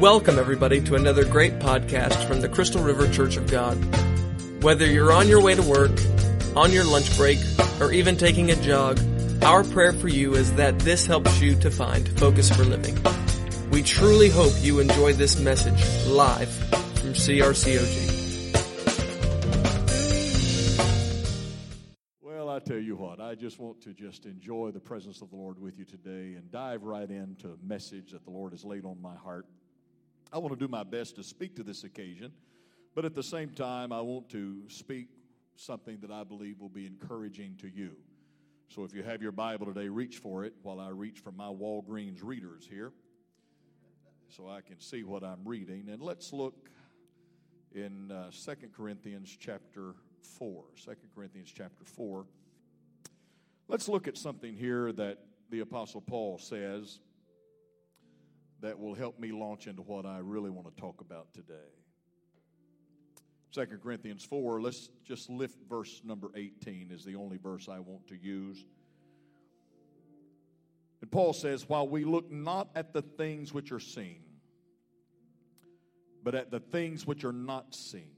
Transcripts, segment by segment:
Welcome, everybody, to another great podcast from the Crystal River Church of God. Whether you're on your way to work, on your lunch break, or even taking a jog, our prayer for you is that this helps you to find focus for living. We truly hope you enjoy this message live from CRCOG. Well, I tell you what, I just want to just enjoy the presence of the Lord with you today and dive right into a message that the Lord has laid on my heart. I want to do my best to speak to this occasion, but at the same time, I want to speak something that I believe will be encouraging to you. So if you have your Bible today, reach for it while I reach for my Walgreens readers here so I can see what I'm reading. And let's look in uh, 2 Corinthians chapter 4. 2 Corinthians chapter 4. Let's look at something here that the Apostle Paul says that will help me launch into what I really want to talk about today. 2 Corinthians 4, let's just lift verse number 18 is the only verse I want to use. And Paul says, While we look not at the things which are seen, but at the things which are not seen.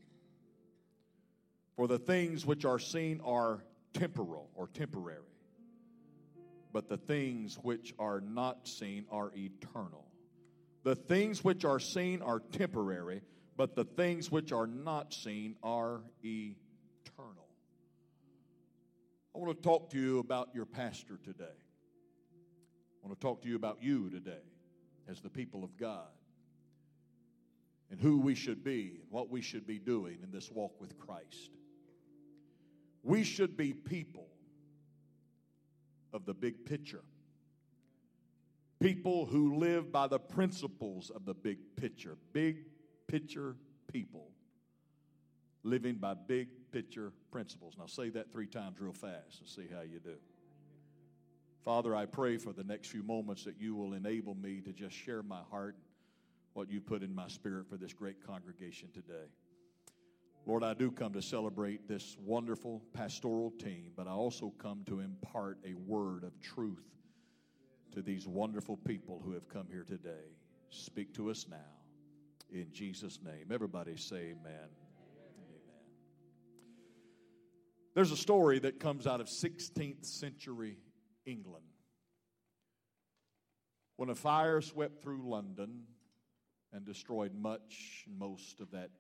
For the things which are seen are temporal or temporary, but the things which are not seen are eternal. The things which are seen are temporary, but the things which are not seen are eternal. I want to talk to you about your pastor today. I want to talk to you about you today as the people of God and who we should be and what we should be doing in this walk with Christ. We should be people of the big picture. People who live by the principles of the big picture. Big picture people living by big picture principles. Now, say that three times real fast and see how you do. Father, I pray for the next few moments that you will enable me to just share my heart, what you put in my spirit for this great congregation today. Lord, I do come to celebrate this wonderful pastoral team, but I also come to impart a word of truth to these wonderful people who have come here today. Speak to us now. In Jesus' name. Everybody say amen. There's a story that comes out of 16th century England. When a fire swept through London and destroyed much, and most of that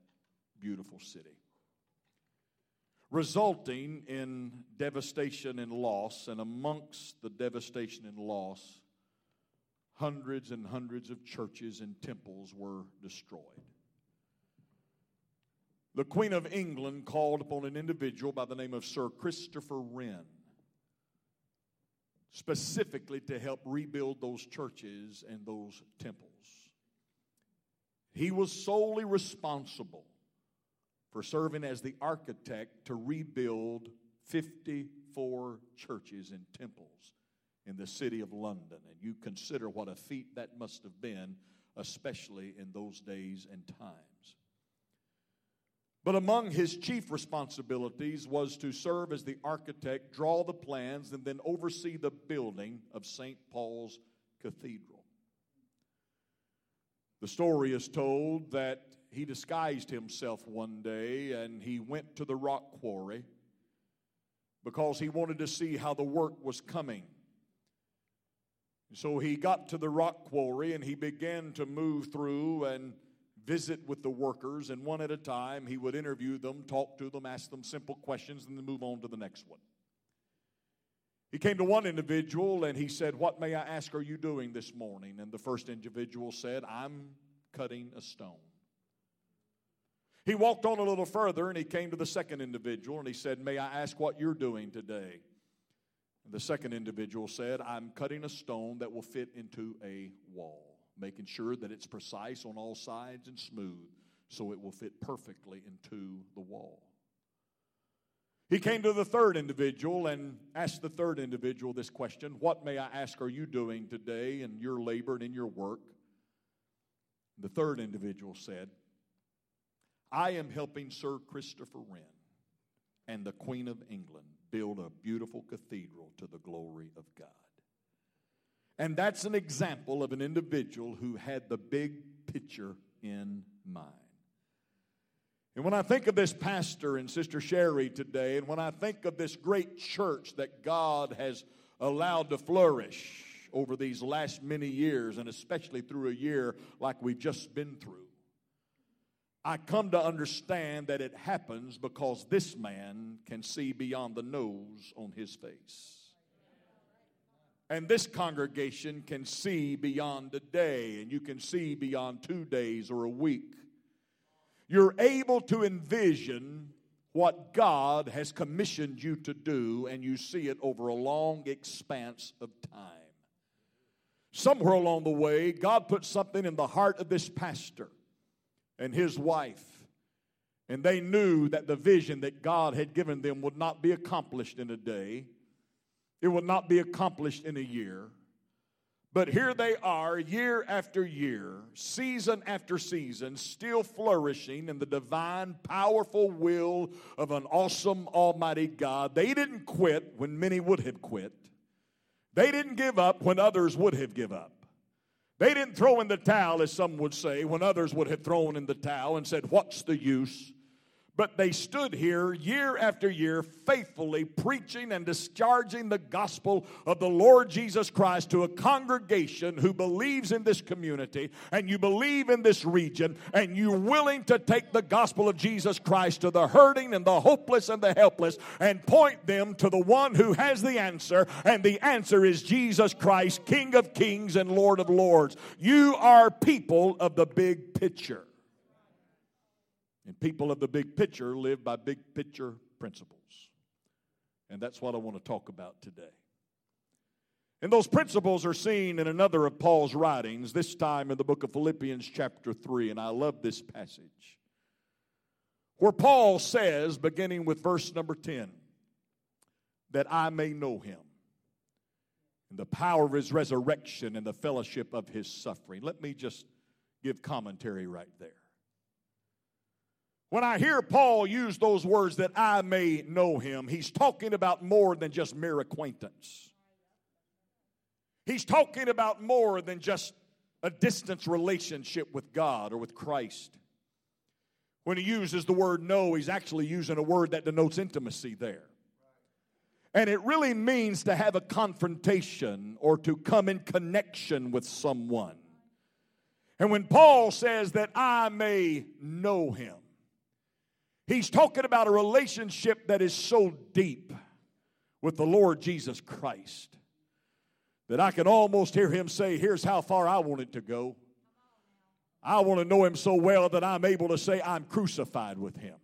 beautiful city, resulting in devastation and loss, and amongst the devastation and loss, hundreds and hundreds of churches and temples were destroyed. The Queen of England called upon an individual by the name of Sir Christopher Wren specifically to help rebuild those churches and those temples. He was solely responsible for serving as the architect to rebuild 54 churches and temples in the city of London. And you consider what a feat that must have been, especially in those days and times. But among his chief responsibilities was to serve as the architect, draw the plans, and then oversee the building of St. Paul's Cathedral. The story is told that he disguised himself one day and he went to the rock quarry because he wanted to see how the work was coming. So he got to the rock quarry and he began to move through and visit with the workers, and one at a time, he would interview them, talk to them, ask them simple questions, and then move on to the next one. He came to one individual and he said, What may I ask are you doing this morning? And the first individual said, I'm cutting a stone. He walked on a little further and he came to the second individual and he said, May I ask what you're doing today? The second individual said, I'm cutting a stone that will fit into a wall, making sure that it's precise on all sides and smooth so it will fit perfectly into the wall. He came to the third individual and asked the third individual this question What, may I ask, are you doing today in your labor and in your work? The third individual said, I am helping Sir Christopher Wren and the Queen of England build a beautiful cathedral to the glory of God. And that's an example of an individual who had the big picture in mind. And when I think of this pastor and Sister Sherry today, and when I think of this great church that God has allowed to flourish over these last many years, and especially through a year like we've just been through, I come to understand that it happens because this man can see beyond the nose on his face. And this congregation can see beyond a day, and you can see beyond two days or a week. You're able to envision what God has commissioned you to do, and you see it over a long expanse of time. Somewhere along the way, God put something in the heart of this pastor and his wife, and they knew that the vision that God had given them would not be accomplished in a day it would not be accomplished in a year. But here they are, year after year, season after season, still flourishing in the divine, powerful will of an awesome, almighty God. They didn't quit when many would have quit. They didn't give up when others would have given up. They didn't throw in the towel, as some would say, when others would have thrown in the towel and said, What's the use? But they stood here year after year, faithfully preaching and discharging the gospel of the Lord Jesus Christ to a congregation who believes in this community and you believe in this region and you're willing to take the gospel of Jesus Christ to the hurting and the hopeless and the helpless and point them to the one who has the answer. And the answer is Jesus Christ, King of kings and Lord of lords. You are people of the big picture. And people of the big picture live by big picture principles. And that's what I want to talk about today. And those principles are seen in another of Paul's writings, this time in the book of Philippians, chapter 3. And I love this passage. Where Paul says, beginning with verse number 10, that I may know him and the power of his resurrection and the fellowship of his suffering. Let me just give commentary right there. When I hear Paul use those words that I may know him, he's talking about more than just mere acquaintance. He's talking about more than just a distance relationship with God or with Christ. When he uses the word know, he's actually using a word that denotes intimacy there. And it really means to have a confrontation or to come in connection with someone. And when Paul says that I may know him, He's talking about a relationship that is so deep with the Lord Jesus Christ that I can almost hear him say, Here's how far I want it to go. I want to know him so well that I'm able to say, I'm crucified with him.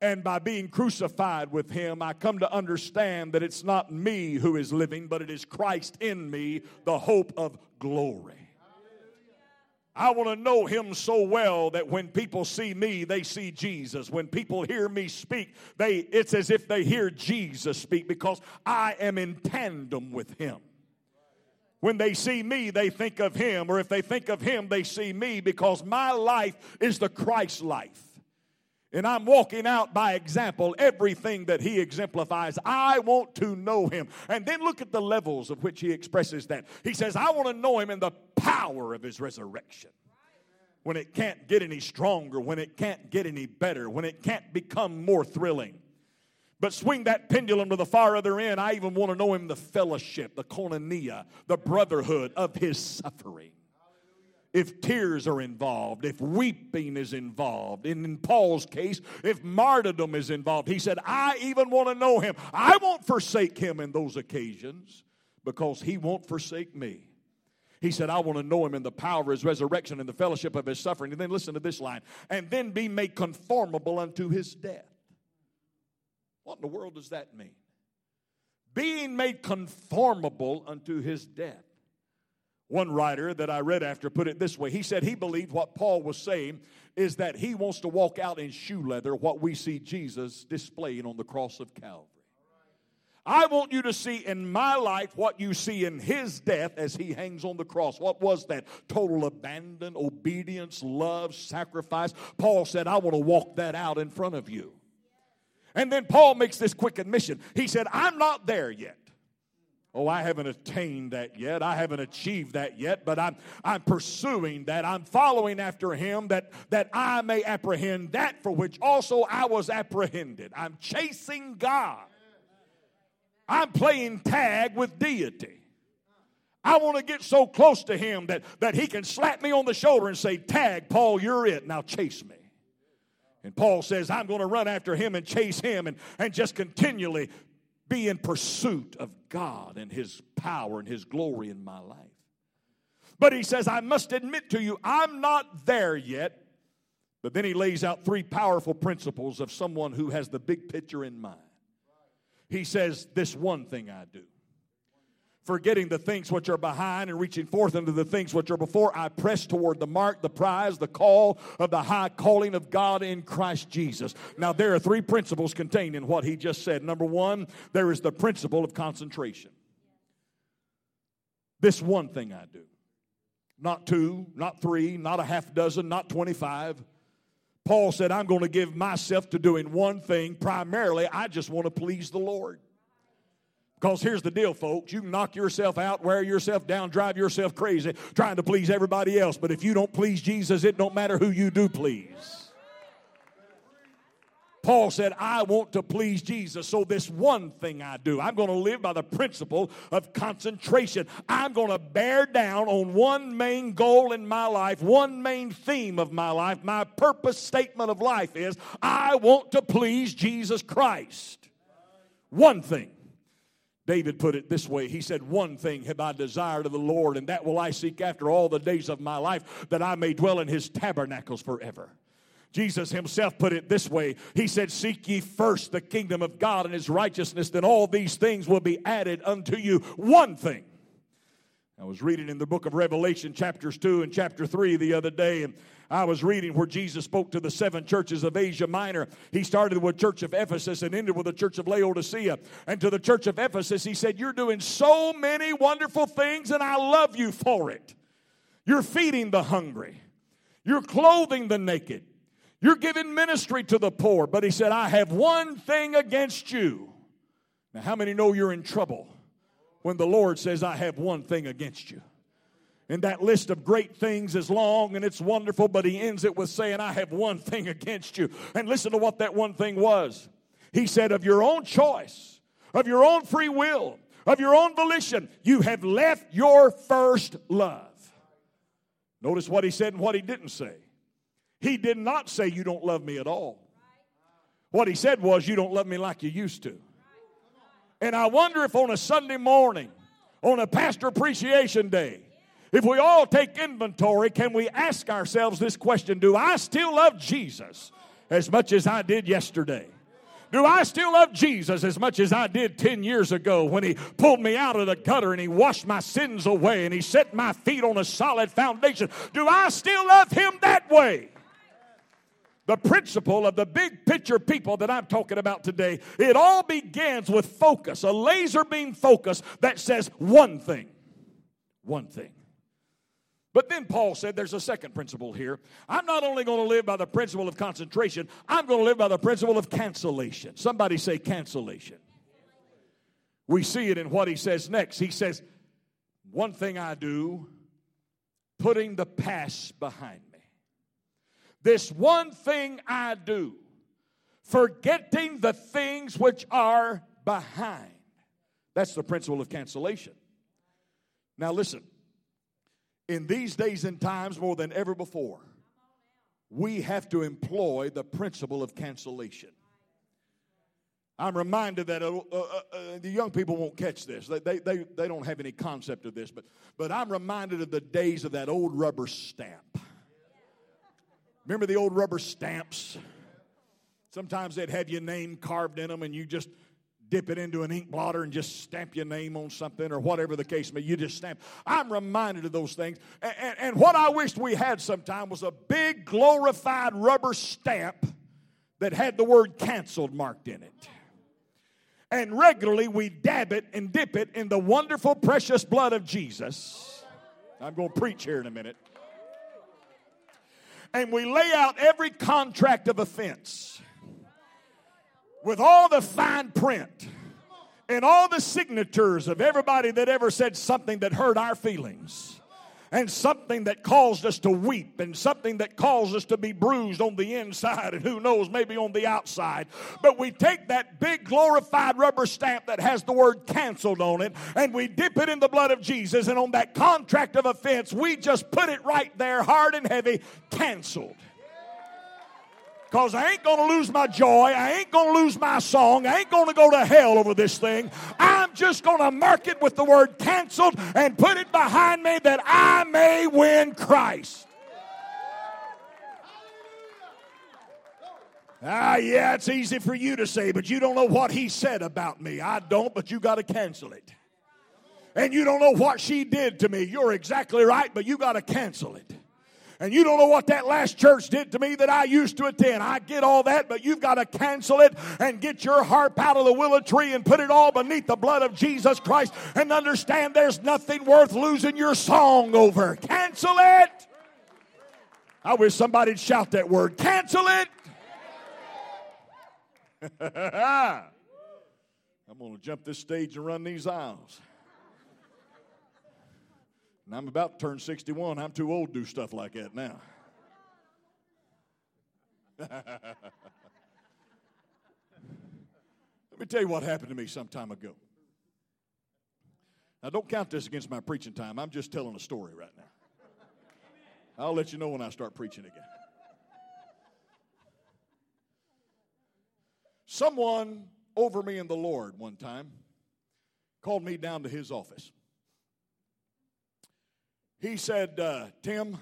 And by being crucified with him, I come to understand that it's not me who is living, but it is Christ in me, the hope of glory. I want to know him so well that when people see me, they see Jesus. When people hear me speak, they it's as if they hear Jesus speak because I am in tandem with him. When they see me, they think of him, or if they think of him, they see me because my life is the Christ life. And I'm walking out by example everything that he exemplifies. I want to know him. And then look at the levels of which he expresses that. He says, I want to know him in the power of his resurrection. When it can't get any stronger, when it can't get any better, when it can't become more thrilling. But swing that pendulum to the far other end. I even want to know him the fellowship, the koinonia, the brotherhood of his suffering if tears are involved, if weeping is involved, and in Paul's case, if martyrdom is involved, he said, I even want to know him. I won't forsake him in those occasions because he won't forsake me. He said, I want to know him in the power of his resurrection and the fellowship of his suffering. And then listen to this line and then be made conformable unto his death. What in the world does that mean? Being made conformable unto his death. One writer that I read after put it this way he said he believed what Paul was saying is that he wants to walk out in shoe leather what we see Jesus displaying on the cross of Calvary. I want you to see in my life what you see in his death as he hangs on the cross. What was that? Total abandon, obedience, love, sacrifice. Paul said, I want to walk that out in front of you. And then Paul makes this quick admission. He said, I'm not there yet. Oh, I haven't attained that yet. I haven't achieved that yet, but I'm, I'm pursuing that. I'm following after him that, that I may apprehend that for which also I was apprehended. I'm chasing God. I'm playing tag with deity. I want to get so close to him that, that he can slap me on the shoulder and say, Tag, Paul, you're it. Now chase me. And Paul says, I'm going to run after him and chase him and, and just continually be in pursuit of God and His power and His glory in my life. But he says, I must admit to you, I'm not there yet. But then he lays out three powerful principles of someone who has the big picture in mind. He says, This one thing I do forgetting the things which are behind and reaching forth into the things which are before, I press toward the mark, the prize, the call of the high calling of God in Christ Jesus. Now, there are three principles contained in what he just said. Number one, there is the principle of concentration. This one thing I do. Not two, not three, not a half dozen, not 25. Paul said, I'm going to give myself to doing one thing. Primarily, I just want to please the Lord. Because here's the deal, folks. You can knock yourself out, wear yourself down, drive yourself crazy trying to please everybody else. But if you don't please Jesus, it don't matter who you do please. Paul said, I want to please Jesus. So, this one thing I do, I'm going to live by the principle of concentration. I'm going to bear down on one main goal in my life, one main theme of my life. My purpose statement of life is I want to please Jesus Christ. One thing. David put it this way He said, One thing have I desired of the Lord, and that will I seek after all the days of my life, that I may dwell in his tabernacles forever. Jesus himself put it this way He said, Seek ye first the kingdom of God and his righteousness, then all these things will be added unto you. One thing. I was reading in the book of Revelation, chapters 2 and chapter 3 the other day, and I was reading where Jesus spoke to the seven churches of Asia Minor. He started with the church of Ephesus and ended with the church of Laodicea. And to the church of Ephesus, he said, You're doing so many wonderful things, and I love you for it. You're feeding the hungry, you're clothing the naked, you're giving ministry to the poor. But he said, I have one thing against you. Now, how many know you're in trouble when the Lord says, I have one thing against you? And that list of great things is long and it's wonderful, but he ends it with saying, I have one thing against you. And listen to what that one thing was. He said, Of your own choice, of your own free will, of your own volition, you have left your first love. Notice what he said and what he didn't say. He did not say, You don't love me at all. What he said was, You don't love me like you used to. And I wonder if on a Sunday morning, on a pastor appreciation day, if we all take inventory, can we ask ourselves this question Do I still love Jesus as much as I did yesterday? Do I still love Jesus as much as I did 10 years ago when He pulled me out of the gutter and He washed my sins away and He set my feet on a solid foundation? Do I still love Him that way? The principle of the big picture people that I'm talking about today, it all begins with focus, a laser beam focus that says one thing. One thing. But then Paul said there's a second principle here. I'm not only going to live by the principle of concentration, I'm going to live by the principle of cancellation. Somebody say cancellation. We see it in what he says next. He says, One thing I do, putting the past behind me. This one thing I do, forgetting the things which are behind. That's the principle of cancellation. Now, listen in these days and times more than ever before, we have to employ the principle of cancellation. I'm reminded that uh, uh, uh, the young people won't catch this. They, they, they, they don't have any concept of this, but, but I'm reminded of the days of that old rubber stamp. Remember the old rubber stamps? Sometimes they'd have your name carved in them, and you just dip it into an ink blotter and just stamp your name on something or whatever the case may you just stamp. I'm reminded of those things. And, and, and what i wished we had sometime was a big glorified rubber stamp that had the word canceled marked in it. And regularly we dab it and dip it in the wonderful precious blood of jesus. I'm going to preach here in a minute. And we lay out every contract of offense with all the fine print and all the signatures of everybody that ever said something that hurt our feelings and something that caused us to weep and something that caused us to be bruised on the inside and who knows, maybe on the outside. But we take that big glorified rubber stamp that has the word canceled on it and we dip it in the blood of Jesus, and on that contract of offense, we just put it right there, hard and heavy, canceled. Because I ain't going to lose my joy. I ain't going to lose my song. I ain't going to go to hell over this thing. I'm just going to mark it with the word canceled and put it behind me that I may win Christ. Ah, yeah, it's easy for you to say, but you don't know what he said about me. I don't, but you got to cancel it. And you don't know what she did to me. You're exactly right, but you got to cancel it. And you don't know what that last church did to me that I used to attend. I get all that, but you've got to cancel it and get your harp out of the willow tree and put it all beneath the blood of Jesus Christ and understand there's nothing worth losing your song over. Cancel it. I wish somebody'd shout that word. Cancel it. I'm going to jump this stage and run these aisles. And I'm about to turn 61. I'm too old to do stuff like that now. Let me tell you what happened to me some time ago. Now, don't count this against my preaching time. I'm just telling a story right now. I'll let you know when I start preaching again. Someone over me in the Lord one time called me down to his office. He said, uh, Tim,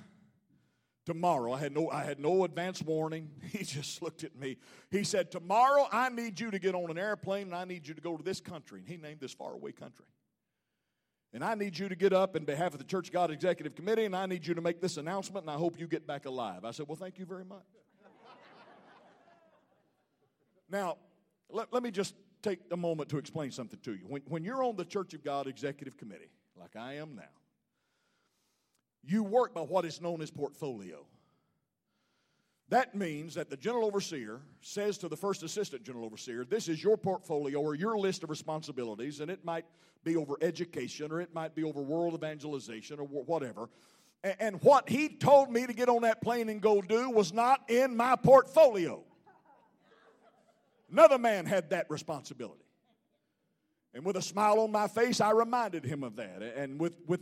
tomorrow, I had, no, I had no advance warning. He just looked at me. He said, Tomorrow, I need you to get on an airplane and I need you to go to this country. And he named this faraway country. And I need you to get up in behalf of the Church of God Executive Committee and I need you to make this announcement and I hope you get back alive. I said, Well, thank you very much. now, let, let me just take a moment to explain something to you. When, when you're on the Church of God Executive Committee, like I am now, you work by what is known as portfolio. That means that the general overseer says to the first assistant general overseer, This is your portfolio or your list of responsibilities, and it might be over education or it might be over world evangelization or whatever. And what he told me to get on that plane and go do was not in my portfolio. Another man had that responsibility. And with a smile on my face, I reminded him of that. And with, with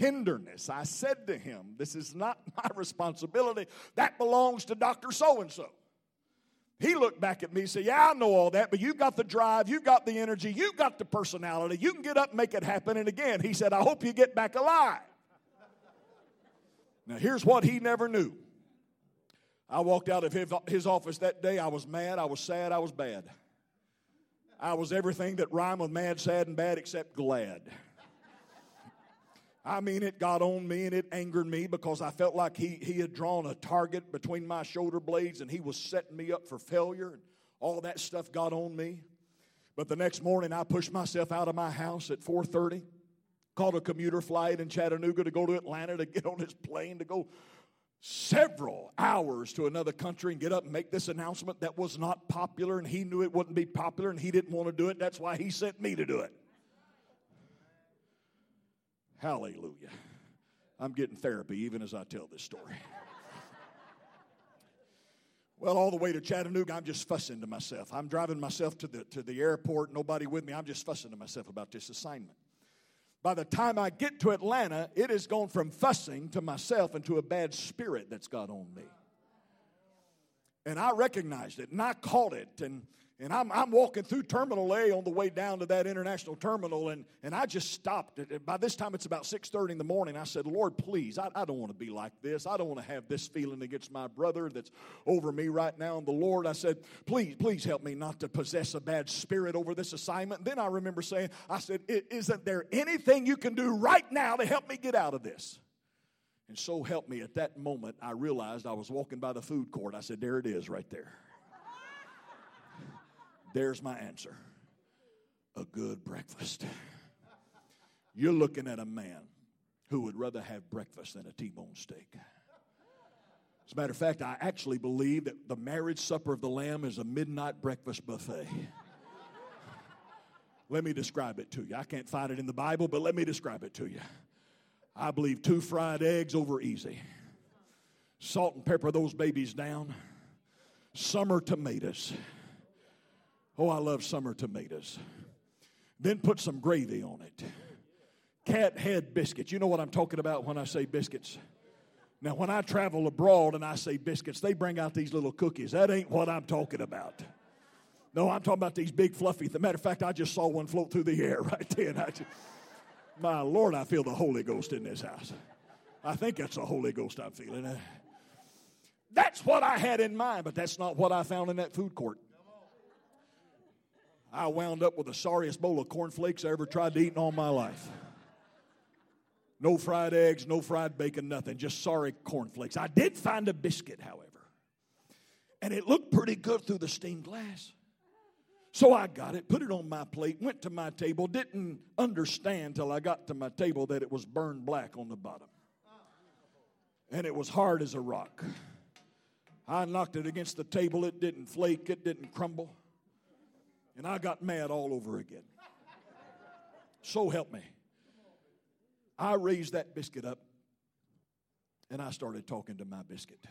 tenderness. I said to him, This is not my responsibility. That belongs to Dr. So and so. He looked back at me and said, Yeah, I know all that, but you've got the drive, you've got the energy, you've got the personality. You can get up and make it happen. And again, he said, I hope you get back alive. Now, here's what he never knew. I walked out of his office that day. I was mad, I was sad, I was bad. I was everything that rhymed with mad, sad, and bad except glad. I mean, it got on me and it angered me because I felt like he, he had drawn a target between my shoulder blades and he was setting me up for failure. And all that stuff got on me. But the next morning, I pushed myself out of my house at 4:30, caught a commuter flight in Chattanooga to go to Atlanta to get on this plane to go several hours to another country and get up and make this announcement that was not popular and he knew it wouldn't be popular and he didn't want to do it. That's why he sent me to do it. Hallelujah. I'm getting therapy even as I tell this story. Well, all the way to Chattanooga, I'm just fussing to myself. I'm driving myself to the, to the airport, nobody with me. I'm just fussing to myself about this assignment. By the time I get to Atlanta, it has gone from fussing to myself into a bad spirit that's got on me. And I recognized it and I caught it. And and I'm, I'm walking through Terminal A on the way down to that international terminal, and, and I just stopped. By this time, it's about 6.30 in the morning. I said, Lord, please, I, I don't want to be like this. I don't want to have this feeling against my brother that's over me right now. And the Lord, I said, please, please help me not to possess a bad spirit over this assignment. Then I remember saying, I said, isn't there anything you can do right now to help me get out of this? And so help me, at that moment, I realized I was walking by the food court. I said, there it is right there. There's my answer a good breakfast. You're looking at a man who would rather have breakfast than a T bone steak. As a matter of fact, I actually believe that the marriage supper of the Lamb is a midnight breakfast buffet. Let me describe it to you. I can't find it in the Bible, but let me describe it to you. I believe two fried eggs over easy. Salt and pepper those babies down. Summer tomatoes. Oh, I love summer tomatoes. Then put some gravy on it. Cat head biscuits. You know what I'm talking about when I say biscuits? Now, when I travel abroad and I say biscuits, they bring out these little cookies. That ain't what I'm talking about. No, I'm talking about these big fluffy. Matter of fact, I just saw one float through the air right then. Just, my Lord, I feel the Holy Ghost in this house. I think that's the Holy Ghost I'm feeling. Uh, that's what I had in mind, but that's not what I found in that food court. I wound up with the sorriest bowl of cornflakes I ever tried to eat in all my life. No fried eggs, no fried bacon, nothing. Just sorry cornflakes. I did find a biscuit, however. And it looked pretty good through the stained glass. So I got it, put it on my plate, went to my table, didn't understand till I got to my table that it was burned black on the bottom. And it was hard as a rock. I knocked it against the table, it didn't flake, it didn't crumble. And I got mad all over again. So help me. I raised that biscuit up and I started talking to my biscuit.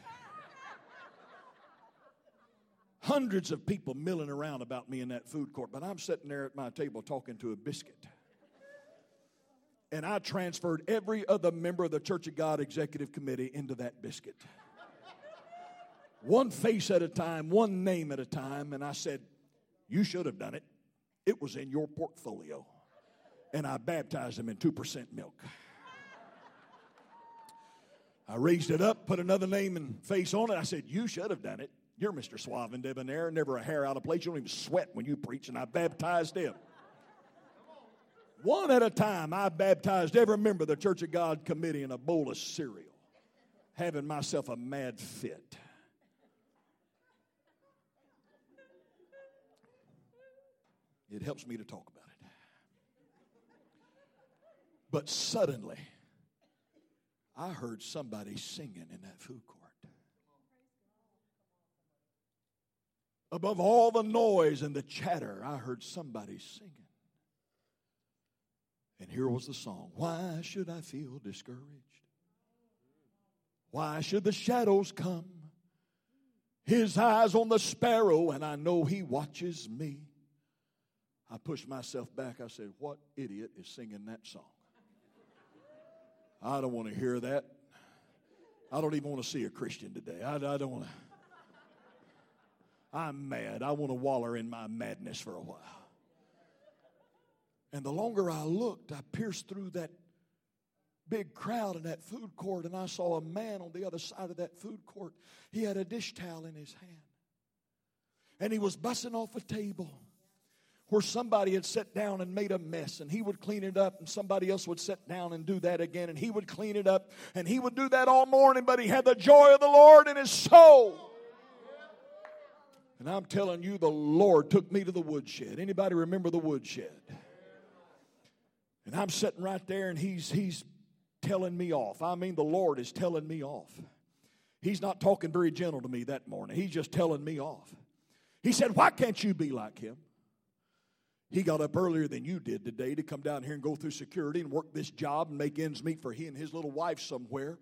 Hundreds of people milling around about me in that food court, but I'm sitting there at my table talking to a biscuit. And I transferred every other member of the Church of God Executive Committee into that biscuit. One face at a time, one name at a time, and I said, You should have done it. It was in your portfolio. And I baptized them in 2% milk. I raised it up, put another name and face on it. I said, You should have done it. You're Mr. Suave and debonair, never a hair out of place. You don't even sweat when you preach, and I baptized him. One at a time, I baptized every member of the Church of God committee in a bowl of cereal, having myself a mad fit. It helps me to talk about it. But suddenly, I heard somebody singing in that food court. Above all the noise and the chatter, I heard somebody singing. And here was the song Why should I feel discouraged? Why should the shadows come? His eyes on the sparrow, and I know he watches me. I pushed myself back. I said, What idiot is singing that song? I don't want to hear that. I don't even want to see a Christian today. I, I don't want to. I'm mad. I want to waller in my madness for a while. And the longer I looked, I pierced through that big crowd in that food court, and I saw a man on the other side of that food court. He had a dish towel in his hand, and he was bussing off a table where somebody had sat down and made a mess and he would clean it up and somebody else would sit down and do that again and he would clean it up and he would do that all morning but he had the joy of the lord in his soul. And i'm telling you the lord took me to the woodshed. Anybody remember the woodshed? And i'm sitting right there and he's he's telling me off. I mean the lord is telling me off. He's not talking very gentle to me that morning. He's just telling me off. He said why can't you be like him he got up earlier than you did today to come down here and go through security and work this job and make ends meet for he and his little wife somewhere.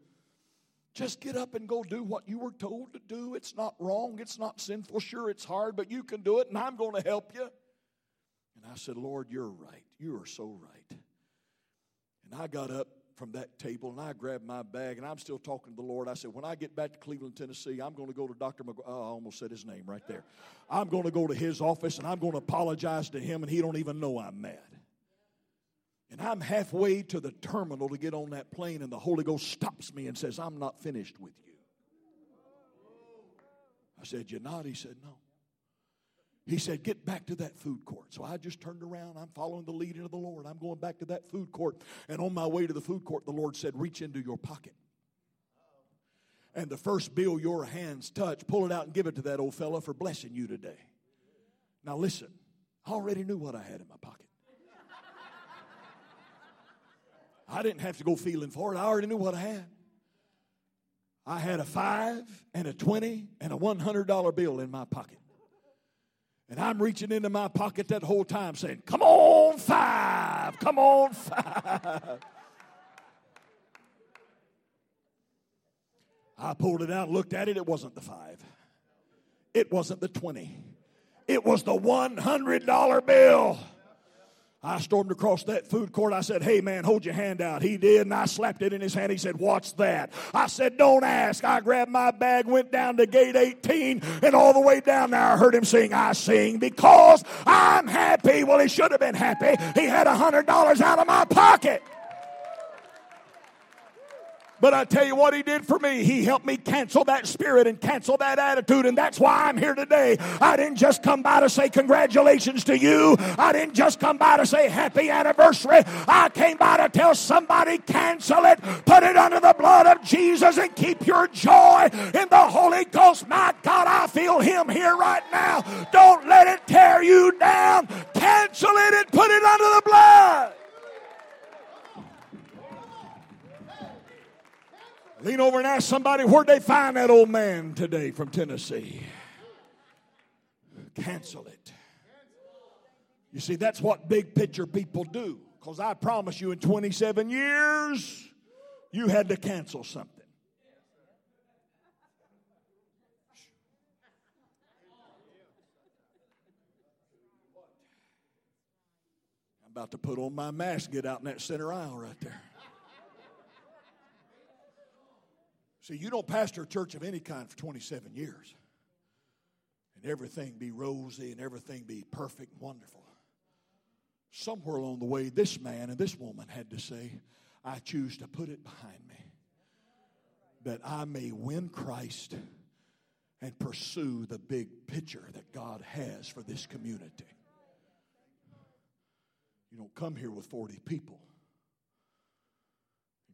Just get up and go do what you were told to do. It's not wrong, it's not sinful. Sure, it's hard, but you can do it, and I'm going to help you. And I said, Lord, you're right. You are so right. And I got up from that table and I grabbed my bag and I'm still talking to the Lord. I said, when I get back to Cleveland, Tennessee, I'm going to go to Dr. McGraw. Oh, I almost said his name right there. I'm going to go to his office and I'm going to apologize to him and he don't even know I'm mad. And I'm halfway to the terminal to get on that plane and the Holy Ghost stops me and says, I'm not finished with you. I said, You're not? He said, No. He said, Get back to that food court. So I just turned around. I'm following the leading of the Lord. I'm going back to that food court. And on my way to the food court, the Lord said, Reach into your pocket. And the first bill your hands touch, pull it out and give it to that old fella for blessing you today. Now listen, I already knew what I had in my pocket. I didn't have to go feeling for it. I already knew what I had. I had a five and a 20 and a $100 bill in my pocket. And I'm reaching into my pocket that whole time saying, Come on, five, come on, five. I pulled it out, looked at it, it wasn't the five. It wasn't the 20. It was the $100 bill. I stormed across that food court. I said, Hey man, hold your hand out. He did, and I slapped it in his hand. He said, What's that? I said, Don't ask. I grabbed my bag, went down to gate 18, and all the way down there I heard him sing, I sing because I'm happy. Well, he should have been happy. He had a $100 out of my pocket. But I tell you what he did for me. He helped me cancel that spirit and cancel that attitude. And that's why I'm here today. I didn't just come by to say congratulations to you. I didn't just come by to say happy anniversary. I came by to tell somebody cancel it, put it under the blood of Jesus and keep your joy in the Holy Ghost. My God, I feel him here right now. Don't let it tear you down. Cancel it and put it under the blood. Lean over and ask somebody where'd they find that old man today from Tennessee. Cancel it. You see, that's what big picture people do. Because I promise you, in 27 years, you had to cancel something. I'm about to put on my mask, get out in that center aisle right there. See, you don't pastor a church of any kind for 27 years and everything be rosy and everything be perfect and wonderful. Somewhere along the way, this man and this woman had to say, I choose to put it behind me that I may win Christ and pursue the big picture that God has for this community. You don't come here with 40 people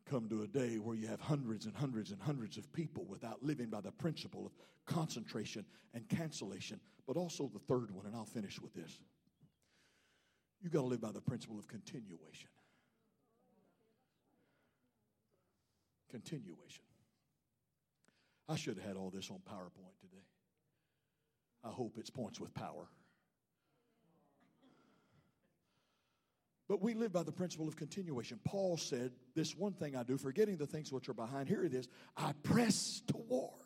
come to a day where you have hundreds and hundreds and hundreds of people without living by the principle of concentration and cancellation. But also the third one, and I'll finish with this. You got to live by the principle of continuation. Continuation. I should have had all this on PowerPoint today. I hope it's points with power. But we live by the principle of continuation. Paul said, This one thing I do, forgetting the things which are behind. Here it is I press toward.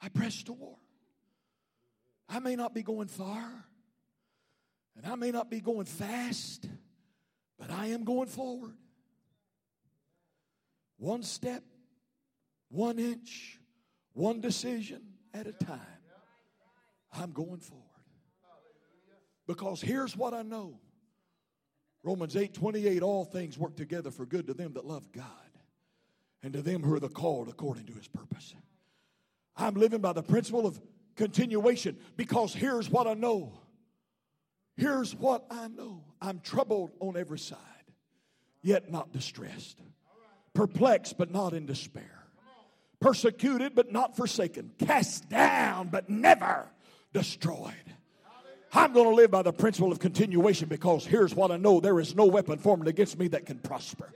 I press toward. I may not be going far, and I may not be going fast, but I am going forward. One step, one inch, one decision at a time. I'm going forward. Because here's what I know Romans 8 28, all things work together for good to them that love God and to them who are the called according to his purpose. I'm living by the principle of continuation because here's what I know. Here's what I know. I'm troubled on every side, yet not distressed, perplexed, but not in despair, persecuted, but not forsaken, cast down, but never destroyed. I'm going to live by the principle of continuation because here's what I know there is no weapon formed against me that can prosper.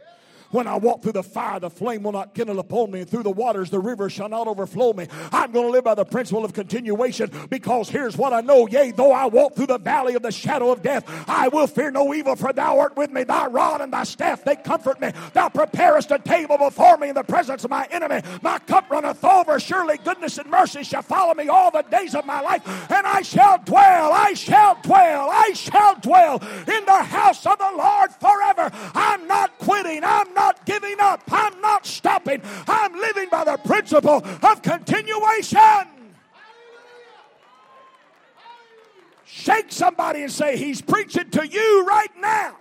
When I walk through the fire, the flame will not kindle upon me, and through the waters, the river shall not overflow me. I'm going to live by the principle of continuation because here's what I know. Yea, though I walk through the valley of the shadow of death, I will fear no evil, for thou art with me. Thy rod and thy staff, they comfort me. Thou preparest a table before me in the presence of my enemy. My cup runneth over. Surely goodness and mercy shall follow me all the days of my life, and I shall dwell, I shall dwell, I shall dwell in the house of the Lord forever. I'm not quitting. I'm not not giving up. I'm not stopping. I'm living by the principle of continuation. Shake somebody and say, He's preaching to you right now.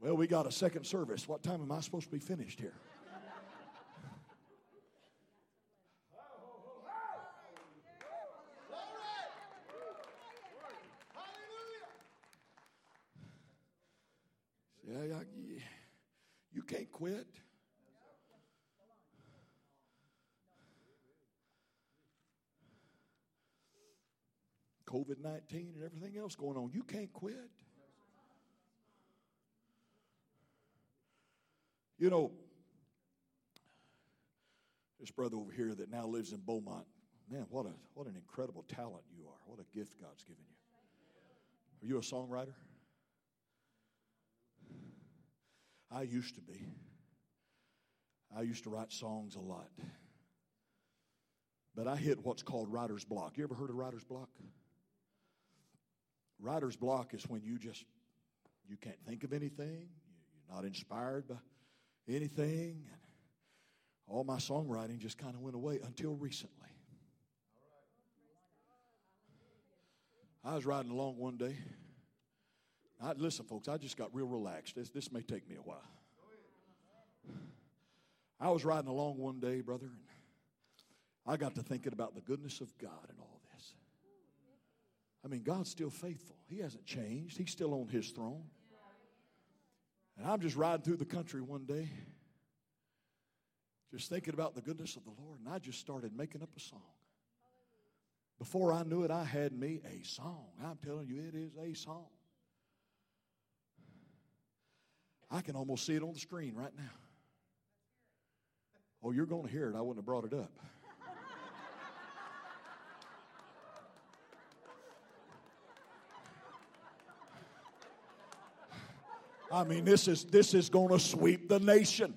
Well, we got a second service. What time am I supposed to be finished here? Yeah, you can't quit. COVID 19 and everything else going on. You can't quit. You know, This brother over here that now lives in Beaumont, man, what, a, what an incredible talent you are. What a gift God's given you. Are you a songwriter? I used to be. I used to write songs a lot. But I hit what's called writer's block. You ever heard of writer's block? Writer's block is when you just you can't think of anything, you're not inspired by anything. And all my songwriting just kind of went away until recently. I was riding along one day. I, listen, folks, I just got real relaxed. This, this may take me a while. I was riding along one day, brother, and I got to thinking about the goodness of God and all this. I mean, God's still faithful. He hasn't changed. He's still on his throne. And I'm just riding through the country one day, just thinking about the goodness of the Lord, and I just started making up a song. Before I knew it, I had me a song. I'm telling you, it is a song. I can almost see it on the screen right now. Oh, you're going to hear it. I wouldn't have brought it up. I mean, this is this is going to sweep the nation.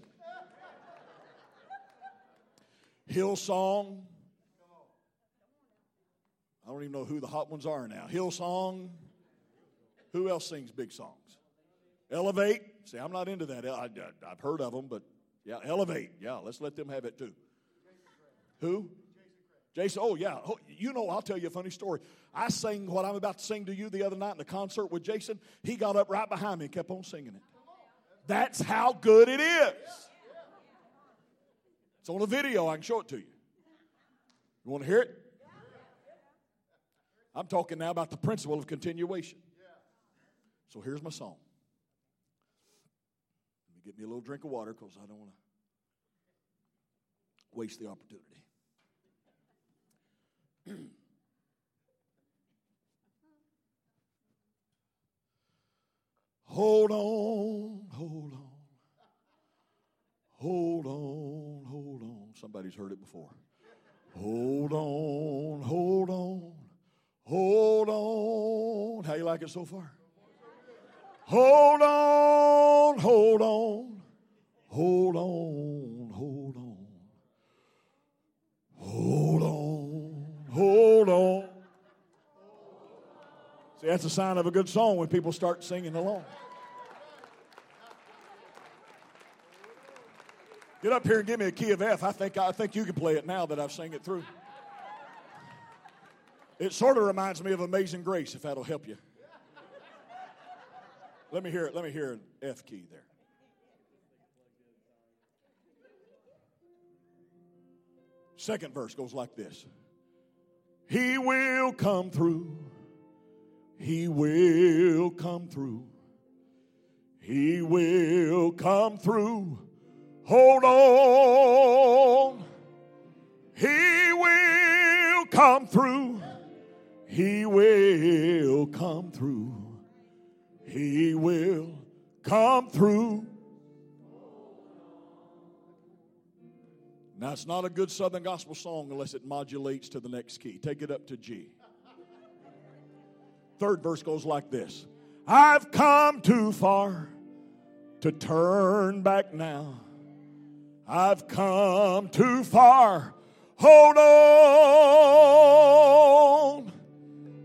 Hillsong. I don't even know who the hot ones are now. Hillsong. Who else sings big songs? Elevate. See, I'm not into that. I, have heard of them, but yeah, Elevate. Yeah, let's let them have it too. Who? Jason. Oh, yeah. Oh, you know, I'll tell you a funny story. I sang what I'm about to sing to you the other night in a concert with Jason. He got up right behind me and kept on singing it. That's how good it is. It's on a video. I can show it to you. You want to hear it? I'm talking now about the principle of continuation. So here's my song. Get me a little drink of water because I don't want to waste the opportunity. hold on, hold on, hold on, hold on. Somebody's heard it before. Hold on, hold on, hold on. How you like it so far? Hold on, hold on, hold on, hold on, hold on, hold on. See, that's a sign of a good song when people start singing along. Get up here and give me a key of F. I think I think you can play it now that I've sang it through. It sort of reminds me of Amazing Grace, if that'll help you. Let me hear it. Let me hear an F key there. Second verse goes like this He will come through. He will come through. He will come through. Hold on. He will come through. He will come through. He will come through. Now, it's not a good Southern gospel song unless it modulates to the next key. Take it up to G. Third verse goes like this I've come too far to turn back now. I've come too far. Hold on.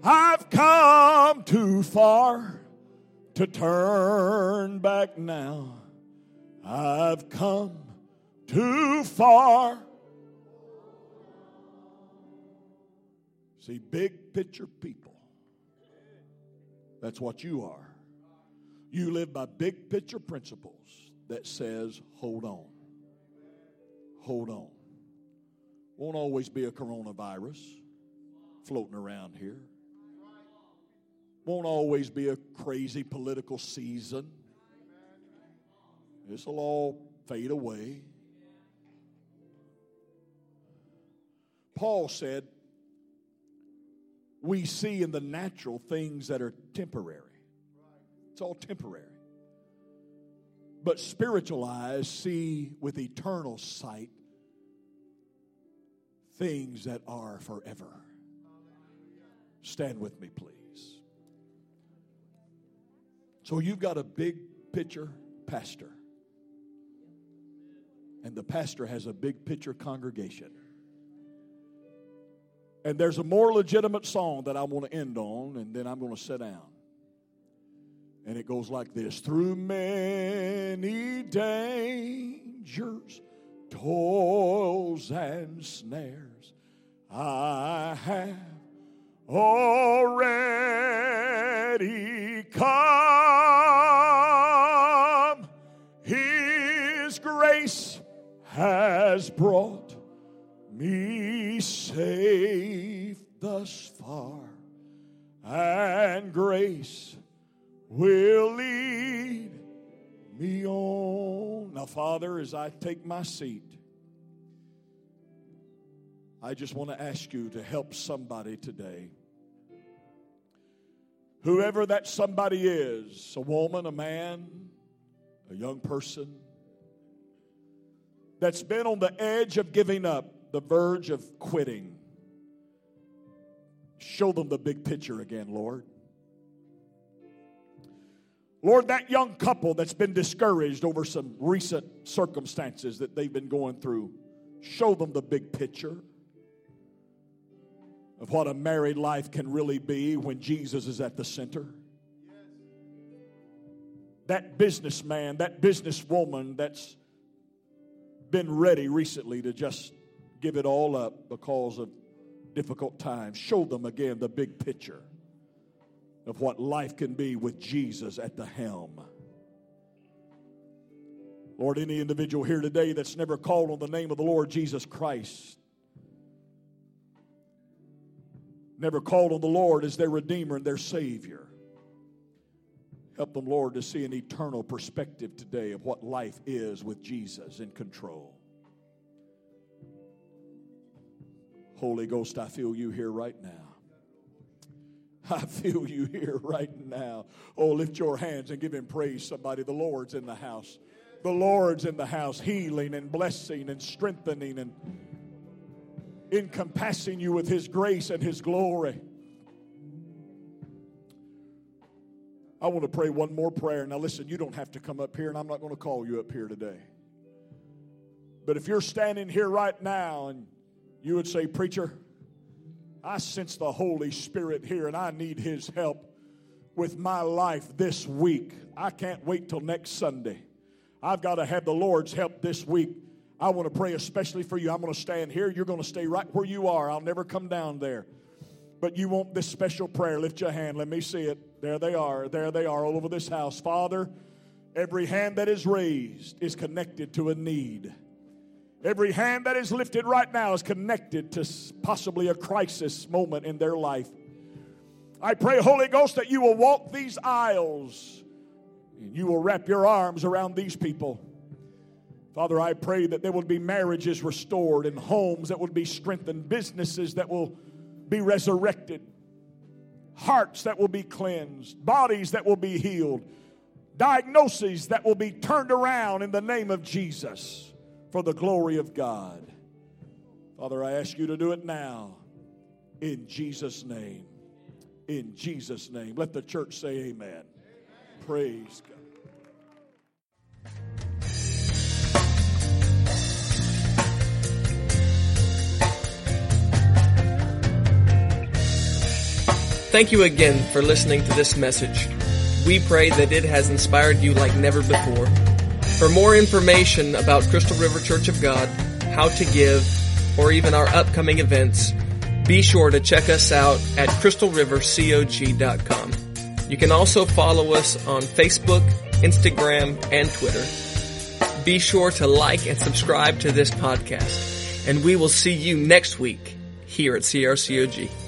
I've come too far to turn back now. I've come too far. See, big picture people. That's what you are. You live by big picture principles that says, hold on. Hold on. Won't always be a coronavirus floating around here won't always be a crazy political season. This will all fade away. Paul said, We see in the natural things that are temporary. It's all temporary. But spiritual eyes see with eternal sight things that are forever. Stand with me, please. So you've got a big picture pastor, and the pastor has a big picture congregation. And there's a more legitimate song that I want to end on, and then I'm going to sit down. And it goes like this Through many dangers, toils, and snares, I have already come. Has brought me safe thus far, and grace will lead me on. Now, Father, as I take my seat, I just want to ask you to help somebody today. Whoever that somebody is a woman, a man, a young person that's been on the edge of giving up, the verge of quitting. Show them the big picture again, Lord. Lord, that young couple that's been discouraged over some recent circumstances that they've been going through, show them the big picture of what a married life can really be when Jesus is at the center. That businessman, that businesswoman that's been ready recently to just give it all up because of difficult times, show them again the big picture of what life can be with Jesus at the helm. Lord, any individual here today that's never called on the name of the Lord Jesus Christ, never called on the Lord as their Redeemer and their Savior, help them, Lord, to see an eternal perspective today of what life is with Jesus in control. Holy Ghost, I feel you here right now. I feel you here right now. Oh, lift your hands and give him praise, somebody. The Lord's in the house. The Lord's in the house, healing and blessing and strengthening and encompassing you with his grace and his glory. I want to pray one more prayer. Now, listen, you don't have to come up here, and I'm not going to call you up here today. But if you're standing here right now and you would say, Preacher, I sense the Holy Spirit here and I need His help with my life this week. I can't wait till next Sunday. I've got to have the Lord's help this week. I want to pray especially for you. I'm going to stand here. You're going to stay right where you are. I'll never come down there. But you want this special prayer. Lift your hand. Let me see it. There they are. There they are all over this house. Father, every hand that is raised is connected to a need. Every hand that is lifted right now is connected to possibly a crisis moment in their life. I pray, Holy Ghost, that you will walk these aisles and you will wrap your arms around these people. Father, I pray that there will be marriages restored and homes that will be strengthened, businesses that will be resurrected, hearts that will be cleansed, bodies that will be healed, diagnoses that will be turned around in the name of Jesus for the glory of God. Father, I ask you to do it now in Jesus' name. In Jesus' name. Let the church say amen. amen. Praise God. Thank you again for listening to this message. We pray that it has inspired you like never before. For more information about Crystal River Church of God, how to give, or even our upcoming events, be sure to check us out at crystalrivercog.com. You can also follow us on Facebook, Instagram, and Twitter. Be sure to like and subscribe to this podcast, and we will see you next week here at CRCOG.